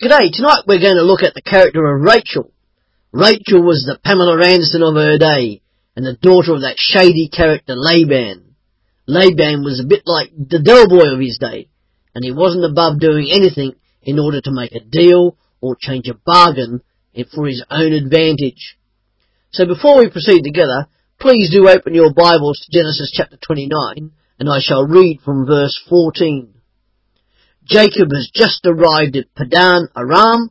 G'day, tonight we're going to look at the character of Rachel. Rachel was the Pamela Anderson of her day, and the daughter of that shady character Laban. Laban was a bit like the Del Boy of his day, and he wasn't above doing anything in order to make a deal or change a bargain for his own advantage. So before we proceed together, please do open your Bibles to Genesis chapter 29, and I shall read from verse 14. Jacob has just arrived at Padan Aram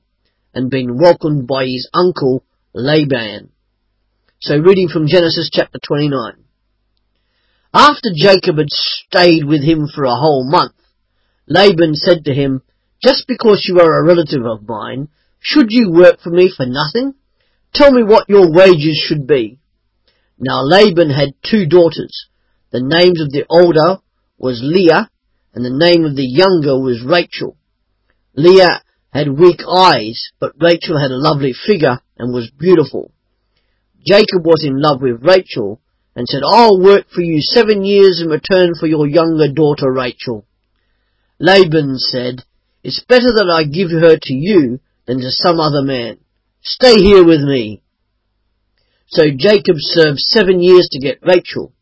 and been welcomed by his uncle Laban. So reading from Genesis chapter 29. After Jacob had stayed with him for a whole month, Laban said to him, Just because you are a relative of mine, should you work for me for nothing? Tell me what your wages should be. Now Laban had two daughters. The names of the older was Leah, and the name of the younger was Rachel. Leah had weak eyes, but Rachel had a lovely figure and was beautiful. Jacob was in love with Rachel and said, I'll work for you seven years in return for your younger daughter Rachel. Laban said, It's better that I give her to you than to some other man. Stay here with me. So Jacob served seven years to get Rachel,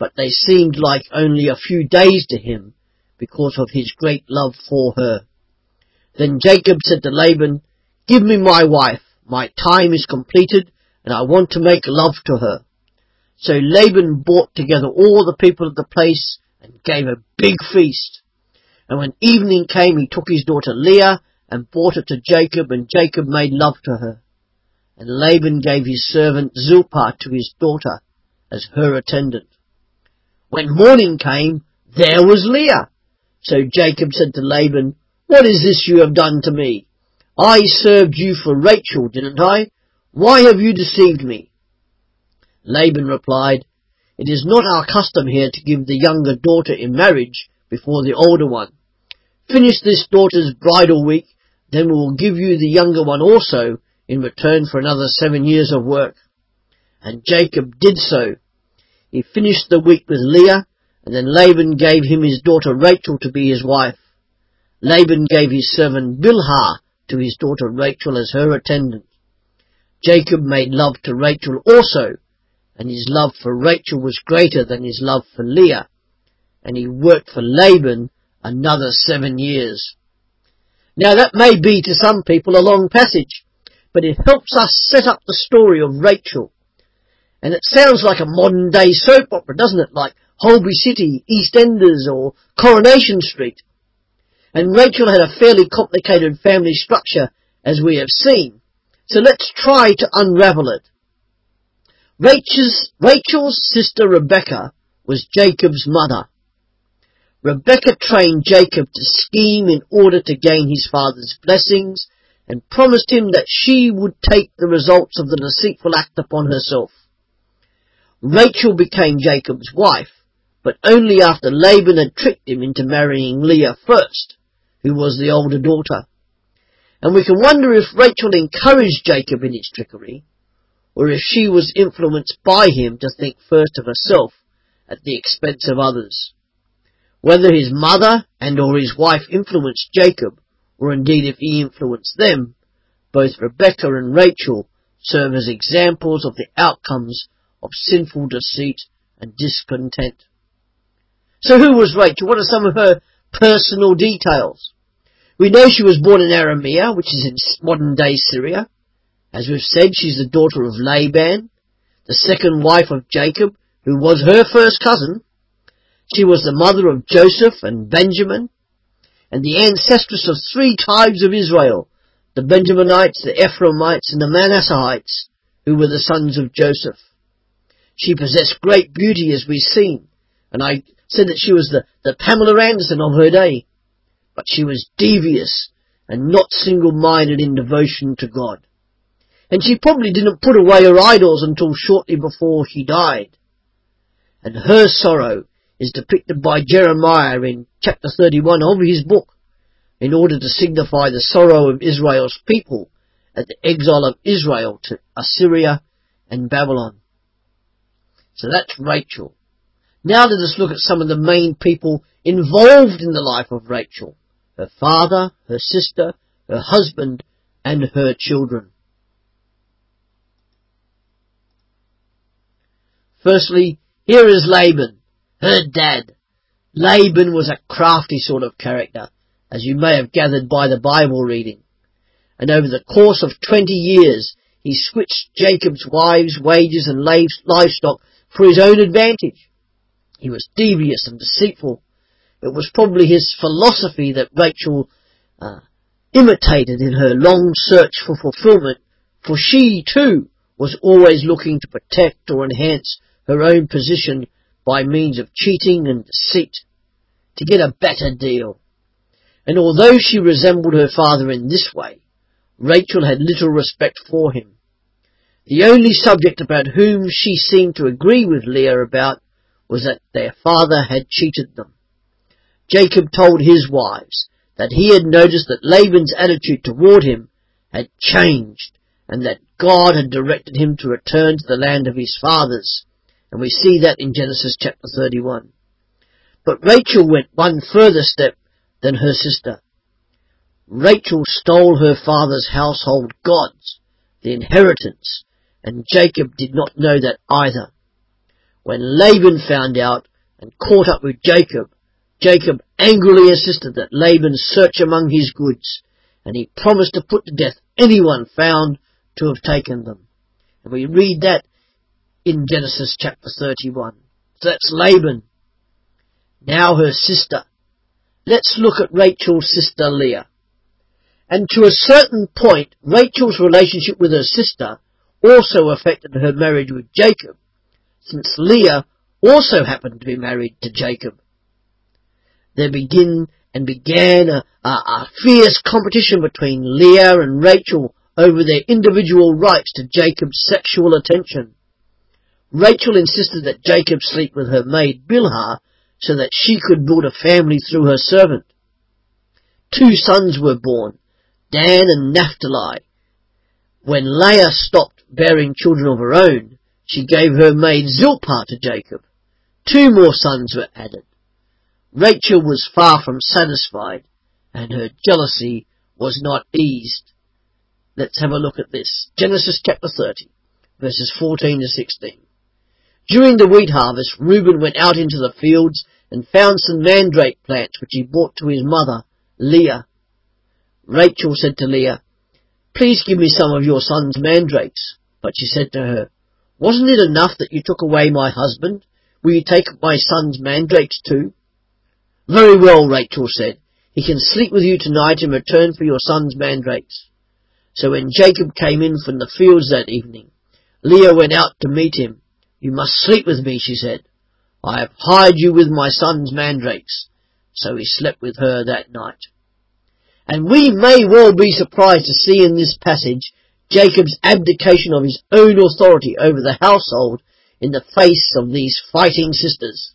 but they seemed like only a few days to him because of his great love for her. Then Jacob said to Laban, Give me my wife. My time is completed and I want to make love to her. So Laban brought together all the people of the place and gave a big feast. And when evening came, he took his daughter Leah and brought her to Jacob, and Jacob made love to her. And Laban gave his servant Zilpah to his daughter as her attendant. When morning came, there was Leah. So Jacob said to Laban, What is this you have done to me? I served you for Rachel, didn't I? Why have you deceived me? Laban replied, It is not our custom here to give the younger daughter in marriage before the older one. Finish this daughter's bridal week, then we will give you the younger one also in return for another seven years of work. And Jacob did so. He finished the week with Leah, and then Laban gave him his daughter Rachel to be his wife. Laban gave his servant Bilhah to his daughter Rachel as her attendant. Jacob made love to Rachel also, and his love for Rachel was greater than his love for Leah, and he worked for Laban another seven years. Now that may be to some people a long passage, but it helps us set up the story of Rachel. And it sounds like a modern day soap opera, doesn't it? Like Holby City, EastEnders or Coronation Street. And Rachel had a fairly complicated family structure as we have seen. So let's try to unravel it. Rachel's, Rachel's sister Rebecca was Jacob's mother. Rebecca trained Jacob to scheme in order to gain his father's blessings and promised him that she would take the results of the deceitful act upon herself. Rachel became Jacob's wife, but only after Laban had tricked him into marrying Leah first, who was the older daughter. And we can wonder if Rachel encouraged Jacob in his trickery, or if she was influenced by him to think first of herself at the expense of others. Whether his mother and or his wife influenced Jacob, or indeed if he influenced them, both Rebecca and Rachel serve as examples of the outcomes of sinful deceit and discontent. So who was Rachel? What are some of her personal details? We know she was born in Aramea, which is in modern day Syria. As we've said, she's the daughter of Laban, the second wife of Jacob, who was her first cousin. She was the mother of Joseph and Benjamin, and the ancestress of three tribes of Israel, the Benjaminites, the Ephraimites, and the Manasseites, who were the sons of Joseph. She possessed great beauty as we've seen, and I said that she was the, the Pamela Anderson of her day. But she was devious and not single-minded in devotion to God. And she probably didn't put away her idols until shortly before she died. And her sorrow is depicted by Jeremiah in chapter 31 of his book in order to signify the sorrow of Israel's people at the exile of Israel to Assyria and Babylon. So that's Rachel. Now let us look at some of the main people involved in the life of Rachel. Her father, her sister, her husband, and her children. Firstly, here is Laban, her dad. Laban was a crafty sort of character, as you may have gathered by the Bible reading. And over the course of twenty years, he switched Jacob's wives, wages and livestock for his own advantage. He was devious and deceitful. It was probably his philosophy that Rachel uh, imitated in her long search for fulfillment, for she too was always looking to protect or enhance her own position by means of cheating and deceit to get a better deal. And although she resembled her father in this way, Rachel had little respect for him. The only subject about whom she seemed to agree with Leah about was that their father had cheated them. Jacob told his wives that he had noticed that Laban's attitude toward him had changed and that God had directed him to return to the land of his fathers. And we see that in Genesis chapter 31. But Rachel went one further step than her sister. Rachel stole her father's household gods, the inheritance, and Jacob did not know that either. When Laban found out and caught up with Jacob, Jacob angrily insisted that Laban search among his goods, and he promised to put to death anyone found to have taken them. And we read that in Genesis chapter 31. So that's Laban. Now her sister. Let's look at Rachel's sister Leah. And to a certain point, Rachel's relationship with her sister also affected her marriage with Jacob, since Leah also happened to be married to Jacob. There begin and began a, a, a fierce competition between Leah and Rachel over their individual rights to Jacob's sexual attention. Rachel insisted that Jacob sleep with her maid Bilhah so that she could build a family through her servant. Two sons were born, Dan and Naphtali. When Leah stopped bearing children of her own, she gave her maid Zilpah to Jacob. Two more sons were added. Rachel was far from satisfied, and her jealousy was not eased. Let's have a look at this. Genesis chapter 30, verses 14 to 16. During the wheat harvest, Reuben went out into the fields and found some mandrake plants which he brought to his mother, Leah. Rachel said to Leah, Please give me some of your son's mandrakes. But she said to her, Wasn't it enough that you took away my husband? Will you take my son's mandrakes too? Very well, Rachel said. He can sleep with you tonight in return for your son's mandrakes. So when Jacob came in from the fields that evening, Leah went out to meet him. You must sleep with me, she said. I have hired you with my son's mandrakes. So he slept with her that night. And we may well be surprised to see in this passage Jacob's abdication of his own authority over the household in the face of these fighting sisters.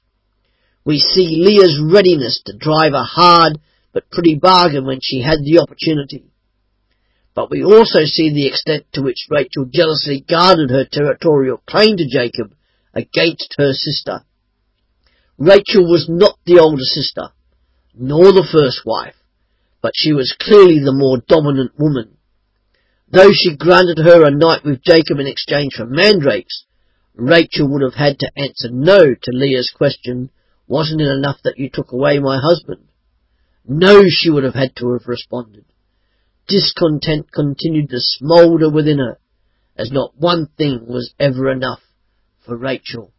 We see Leah's readiness to drive a hard but pretty bargain when she had the opportunity. But we also see the extent to which Rachel jealously guarded her territorial claim to Jacob against her sister. Rachel was not the older sister, nor the first wife, but she was clearly the more dominant woman. Though she granted her a night with Jacob in exchange for mandrakes, Rachel would have had to answer no to Leah's question, wasn't it enough that you took away my husband? No, she would have had to have responded. Discontent continued to smoulder within her, as not one thing was ever enough for Rachel.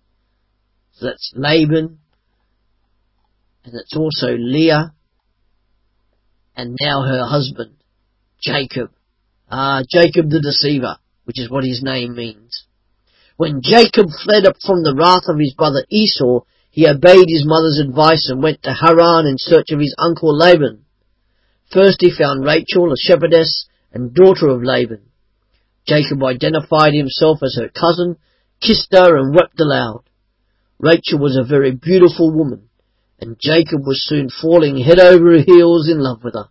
So that's Laban, and it's also Leah, and now her husband, Jacob. Ah, Jacob the deceiver, which is what his name means. When Jacob fled up from the wrath of his brother Esau, he obeyed his mother's advice and went to Haran in search of his uncle Laban. First he found Rachel, a shepherdess and daughter of Laban. Jacob identified himself as her cousin, kissed her and wept aloud. Rachel was a very beautiful woman, and Jacob was soon falling head over heels in love with her.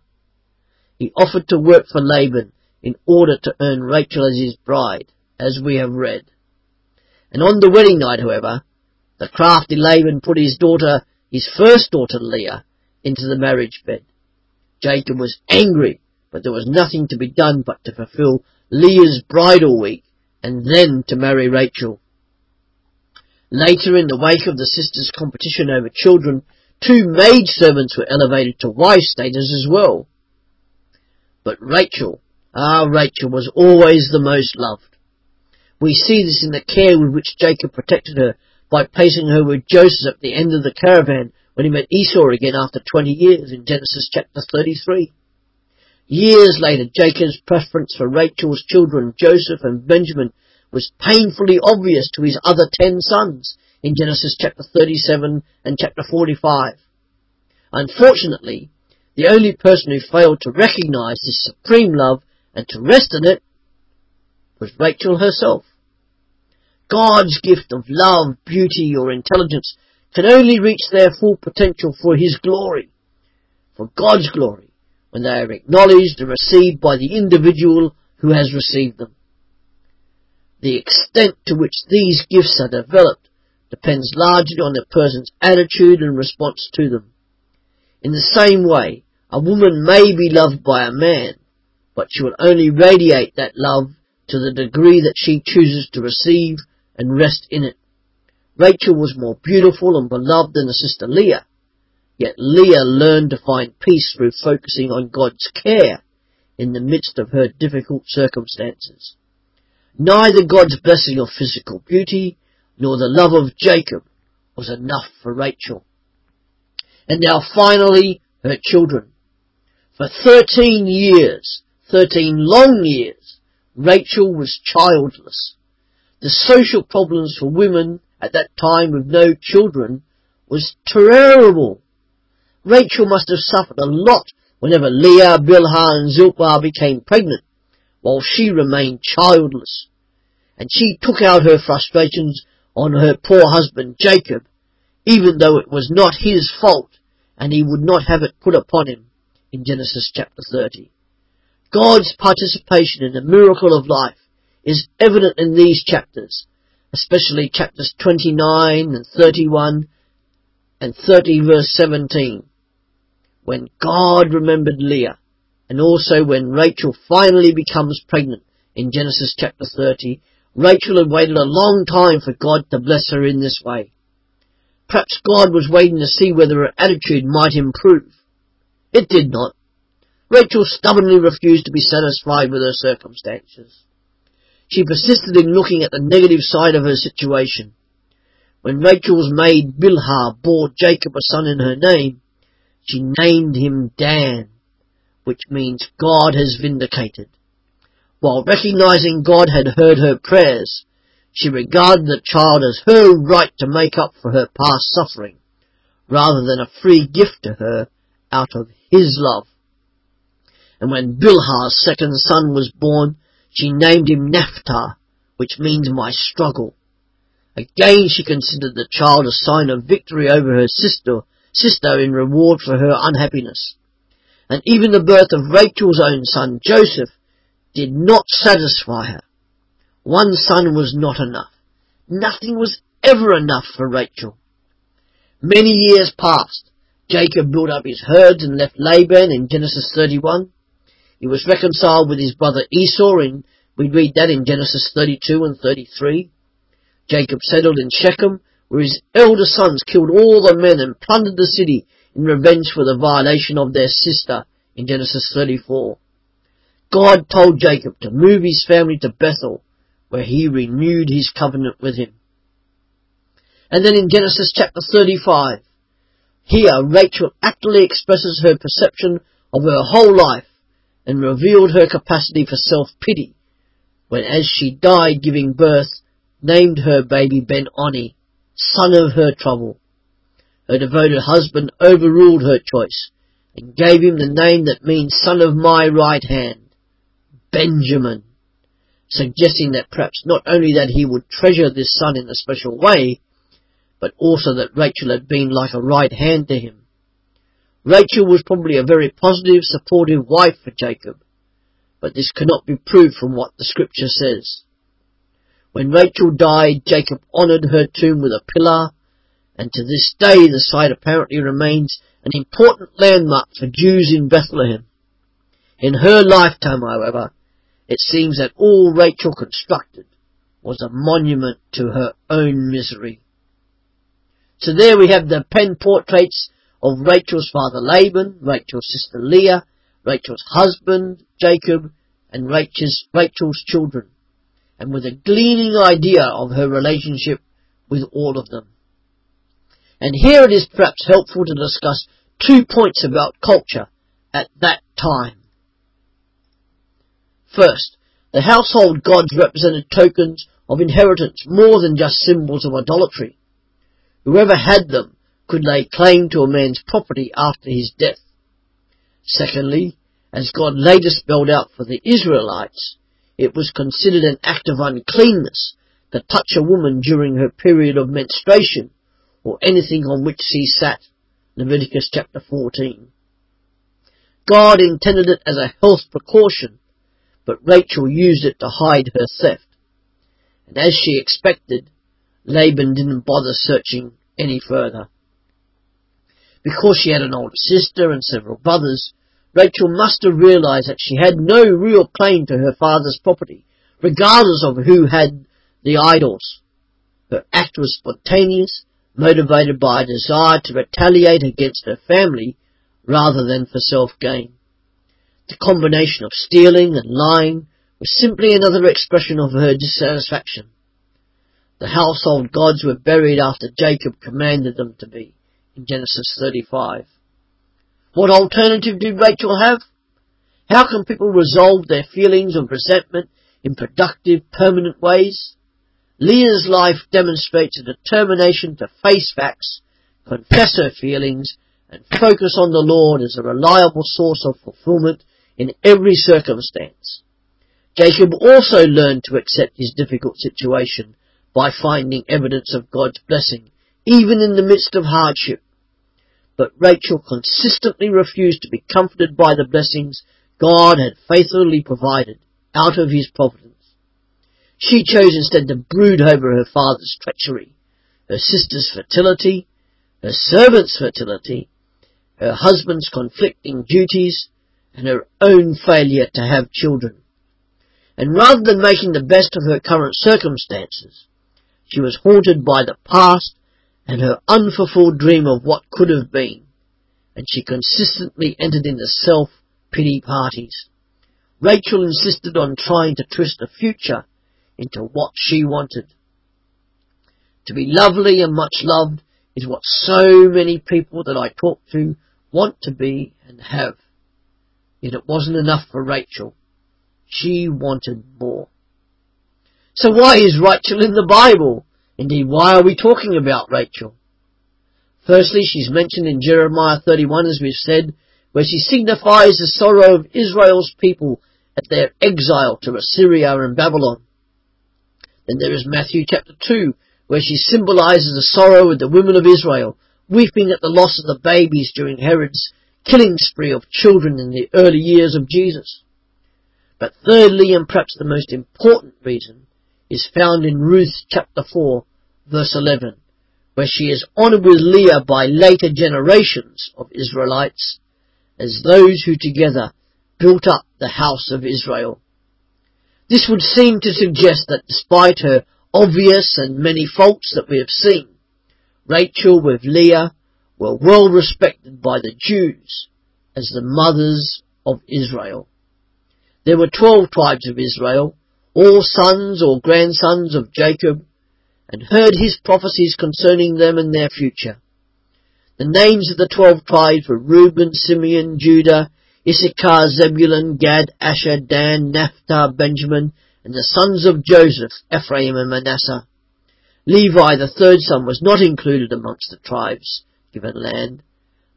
He offered to work for Laban in order to earn Rachel as his bride, as we have read. And on the wedding night, however, the crafty Laban put his daughter, his first daughter Leah, into the marriage bed. Jacob was angry but there was nothing to be done but to fulfill Leah's bridal week and then to marry Rachel. Later, in the wake of the sisters' competition over children, two maidservants were elevated to wife status as well. But Rachel, ah, Rachel was always the most loved. We see this in the care with which Jacob protected her by placing her with Joseph at the end of the caravan when he met Esau again after 20 years in Genesis chapter 33. Years later, Jacob's preference for Rachel's children, Joseph and Benjamin, was painfully obvious to his other ten sons in Genesis chapter 37 and chapter 45. Unfortunately, the only person who failed to recognize this supreme love and to rest in it was Rachel herself. God's gift of love, beauty, or intelligence can only reach their full potential for His glory, for God's glory, when they are acknowledged and received by the individual who has received them. The extent to which these gifts are developed depends largely on the person's attitude and response to them. In the same way, a woman may be loved by a man, but she will only radiate that love to the degree that she chooses to receive and rest in it. Rachel was more beautiful and beloved than her sister Leah, yet Leah learned to find peace through focusing on God's care in the midst of her difficult circumstances. Neither God's blessing of physical beauty nor the love of Jacob was enough for Rachel. And now finally, her children. For 13 years, 13 long years, Rachel was childless. The social problems for women at that time with no children was terrible. Rachel must have suffered a lot whenever Leah, Bilhah and Zilpah became pregnant, while she remained childless. And she took out her frustrations on her poor husband Jacob, even though it was not his fault and he would not have it put upon him in Genesis chapter 30. God's participation in the miracle of life is evident in these chapters, especially chapters 29 and 31 and 30 verse 17, when God remembered Leah, and also when Rachel finally becomes pregnant in Genesis chapter 30, Rachel had waited a long time for God to bless her in this way. Perhaps God was waiting to see whether her attitude might improve. It did not. Rachel stubbornly refused to be satisfied with her circumstances. She persisted in looking at the negative side of her situation. When Rachel's maid Bilhah bore Jacob a son in her name, she named him Dan, which means God has vindicated. While recognizing God had heard her prayers, she regarded the child as her right to make up for her past suffering, rather than a free gift to her out of his love. And when Bilhah's second son was born, she named him Naphtah, which means my struggle. Again she considered the child a sign of victory over her sister, sister in reward for her unhappiness. And even the birth of Rachel's own son, Joseph, did not satisfy her. One son was not enough. Nothing was ever enough for Rachel. Many years passed. Jacob built up his herds and left Laban in Genesis 31. He was reconciled with his brother Esau and we read that in Genesis 32 and 33. Jacob settled in Shechem where his elder sons killed all the men and plundered the city in revenge for the violation of their sister in Genesis 34. God told Jacob to move his family to Bethel where he renewed his covenant with him. And then in Genesis chapter 35, here Rachel aptly expresses her perception of her whole life and revealed her capacity for self-pity when as she died giving birth, named her baby Ben-Oni, son of her trouble. Her devoted husband overruled her choice and gave him the name that means son of my right hand, Benjamin, suggesting that perhaps not only that he would treasure this son in a special way, but also that Rachel had been like a right hand to him. Rachel was probably a very positive, supportive wife for Jacob, but this cannot be proved from what the scripture says. When Rachel died, Jacob honoured her tomb with a pillar, and to this day the site apparently remains an important landmark for Jews in Bethlehem. In her lifetime, however, it seems that all Rachel constructed was a monument to her own misery. So there we have the pen portraits of Rachel's father Laban, Rachel's sister Leah, Rachel's husband Jacob, and Rachel's, Rachel's children, and with a gleaning idea of her relationship with all of them. And here it is perhaps helpful to discuss two points about culture at that time. First, the household gods represented tokens of inheritance more than just symbols of idolatry. Whoever had them could lay claim to a man's property after his death. Secondly, as God later spelled out for the Israelites, it was considered an act of uncleanness to touch a woman during her period of menstruation or anything on which she sat. Leviticus chapter 14. God intended it as a health precaution, but Rachel used it to hide her theft. And as she expected, Laban didn't bother searching any further. Because she had an older sister and several brothers, Rachel must have realized that she had no real claim to her father's property, regardless of who had the idols. Her act was spontaneous, motivated by a desire to retaliate against her family rather than for self-gain. The combination of stealing and lying was simply another expression of her dissatisfaction. The household gods were buried after Jacob commanded them to be, in Genesis 35. What alternative did Rachel have? How can people resolve their feelings of resentment in productive, permanent ways? Leah's life demonstrates a determination to face facts, confess her feelings, and focus on the Lord as a reliable source of fulfillment in every circumstance. Jacob also learned to accept his difficult situation by finding evidence of God's blessing, even in the midst of hardship. But Rachel consistently refused to be comforted by the blessings God had faithfully provided out of his providence. She chose instead to brood over her father's treachery, her sister's fertility, her servant's fertility, her husband's conflicting duties, and her own failure to have children. And rather than making the best of her current circumstances, she was haunted by the past and her unfulfilled dream of what could have been, and she consistently entered into self-pity parties. Rachel insisted on trying to twist the future into what she wanted. To be lovely and much loved is what so many people that I talk to want to be and have. Yet it wasn't enough for Rachel. She wanted more. So why is Rachel in the Bible? Indeed, why are we talking about Rachel? Firstly, she's mentioned in Jeremiah 31, as we've said, where she signifies the sorrow of Israel's people at their exile to Assyria and Babylon. Then there is Matthew chapter 2, where she symbolizes the sorrow of the women of Israel, weeping at the loss of the babies during Herod's killing spree of children in the early years of Jesus. But thirdly, and perhaps the most important reason, is found in Ruth chapter 4, verse 11, where she is honored with Leah by later generations of Israelites as those who together built up the house of Israel. This would seem to suggest that despite her obvious and many faults that we have seen, Rachel with Leah were well respected by the Jews as the mothers of Israel. There were twelve tribes of Israel, all sons or grandsons of Jacob, and heard his prophecies concerning them and their future. The names of the twelve tribes were Reuben, Simeon, Judah, Issachar, Zebulun, Gad, Asher, Dan, Naphtali, Benjamin, and the sons of Joseph, Ephraim and Manasseh. Levi, the third son, was not included amongst the tribes given land.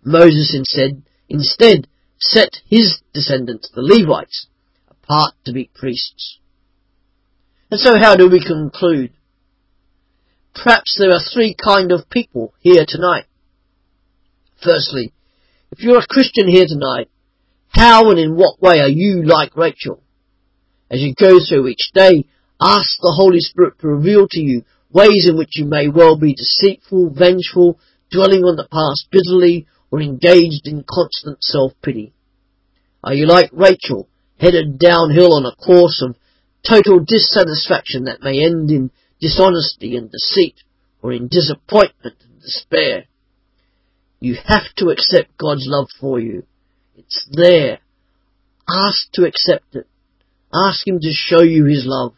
Moses instead, instead set his descendants, the Levites, apart to be priests. And so how do we conclude? Perhaps there are three kind of people here tonight. Firstly, if you're a Christian here tonight, how and in what way are you like Rachel? As you go through each day, ask the Holy Spirit to reveal to you ways in which you may well be deceitful, vengeful, dwelling on the past bitterly, or engaged in constant self-pity. Are you like Rachel, headed downhill on a course of total dissatisfaction that may end in dishonesty and deceit, or in disappointment and despair? You have to accept God's love for you. It's there. Ask to accept it. Ask Him to show you His love.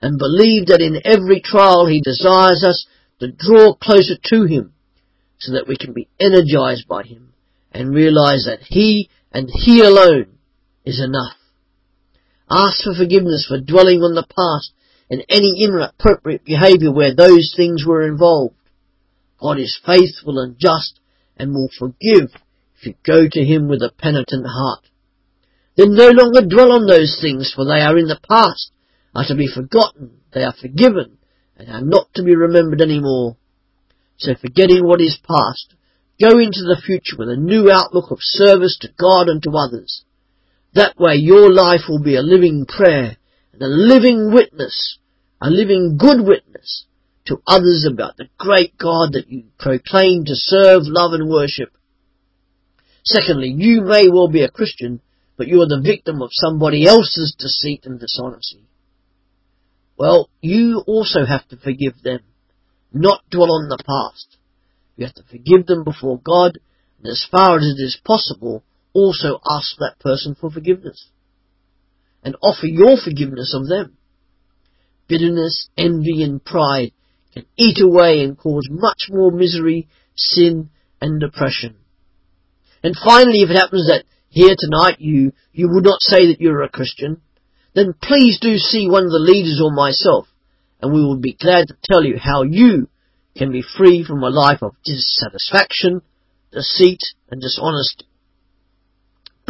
And believe that in every trial He desires us to draw closer to Him so that we can be energized by Him and realize that He and He alone is enough. Ask for forgiveness for dwelling on the past and any inappropriate behavior where those things were involved. God is faithful and just and will forgive if you go to Him with a penitent heart. Then no longer dwell on those things, for they are in the past, are to be forgotten, they are forgiven, and are not to be remembered any more. So forgetting what is past, go into the future with a new outlook of service to God and to others. That way your life will be a living prayer and a living witness, a living good witness to others about the great God that you proclaim to serve, love and worship. Secondly, you may well be a Christian, but you are the victim of somebody else's deceit and dishonesty. Well, you also have to forgive them, not dwell on the past. You have to forgive them before God, and as far as it is possible, also ask that person for forgiveness. And offer your forgiveness of them. Bitterness, envy and pride can eat away and cause much more misery, sin and depression. And finally, if it happens that here tonight you, you would not say that you're a Christian, then please do see one of the leaders or myself, and we will be glad to tell you how you can be free from a life of dissatisfaction, deceit, and dishonesty,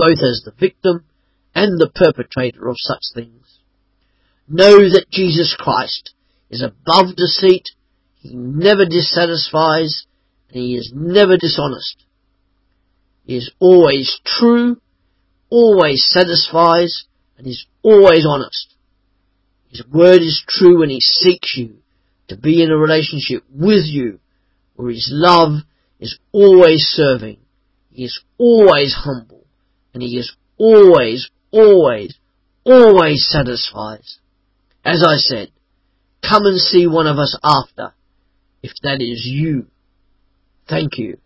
both as the victim and the perpetrator of such things. Know that Jesus Christ is above deceit, he never dissatisfies, and he is never dishonest. He is always true, always satisfies, and is always honest. His word is true and he seeks you to be in a relationship with you where his love is always serving. He is always humble and he is always, always, always satisfies. As I said, come and see one of us after, if that is you. Thank you.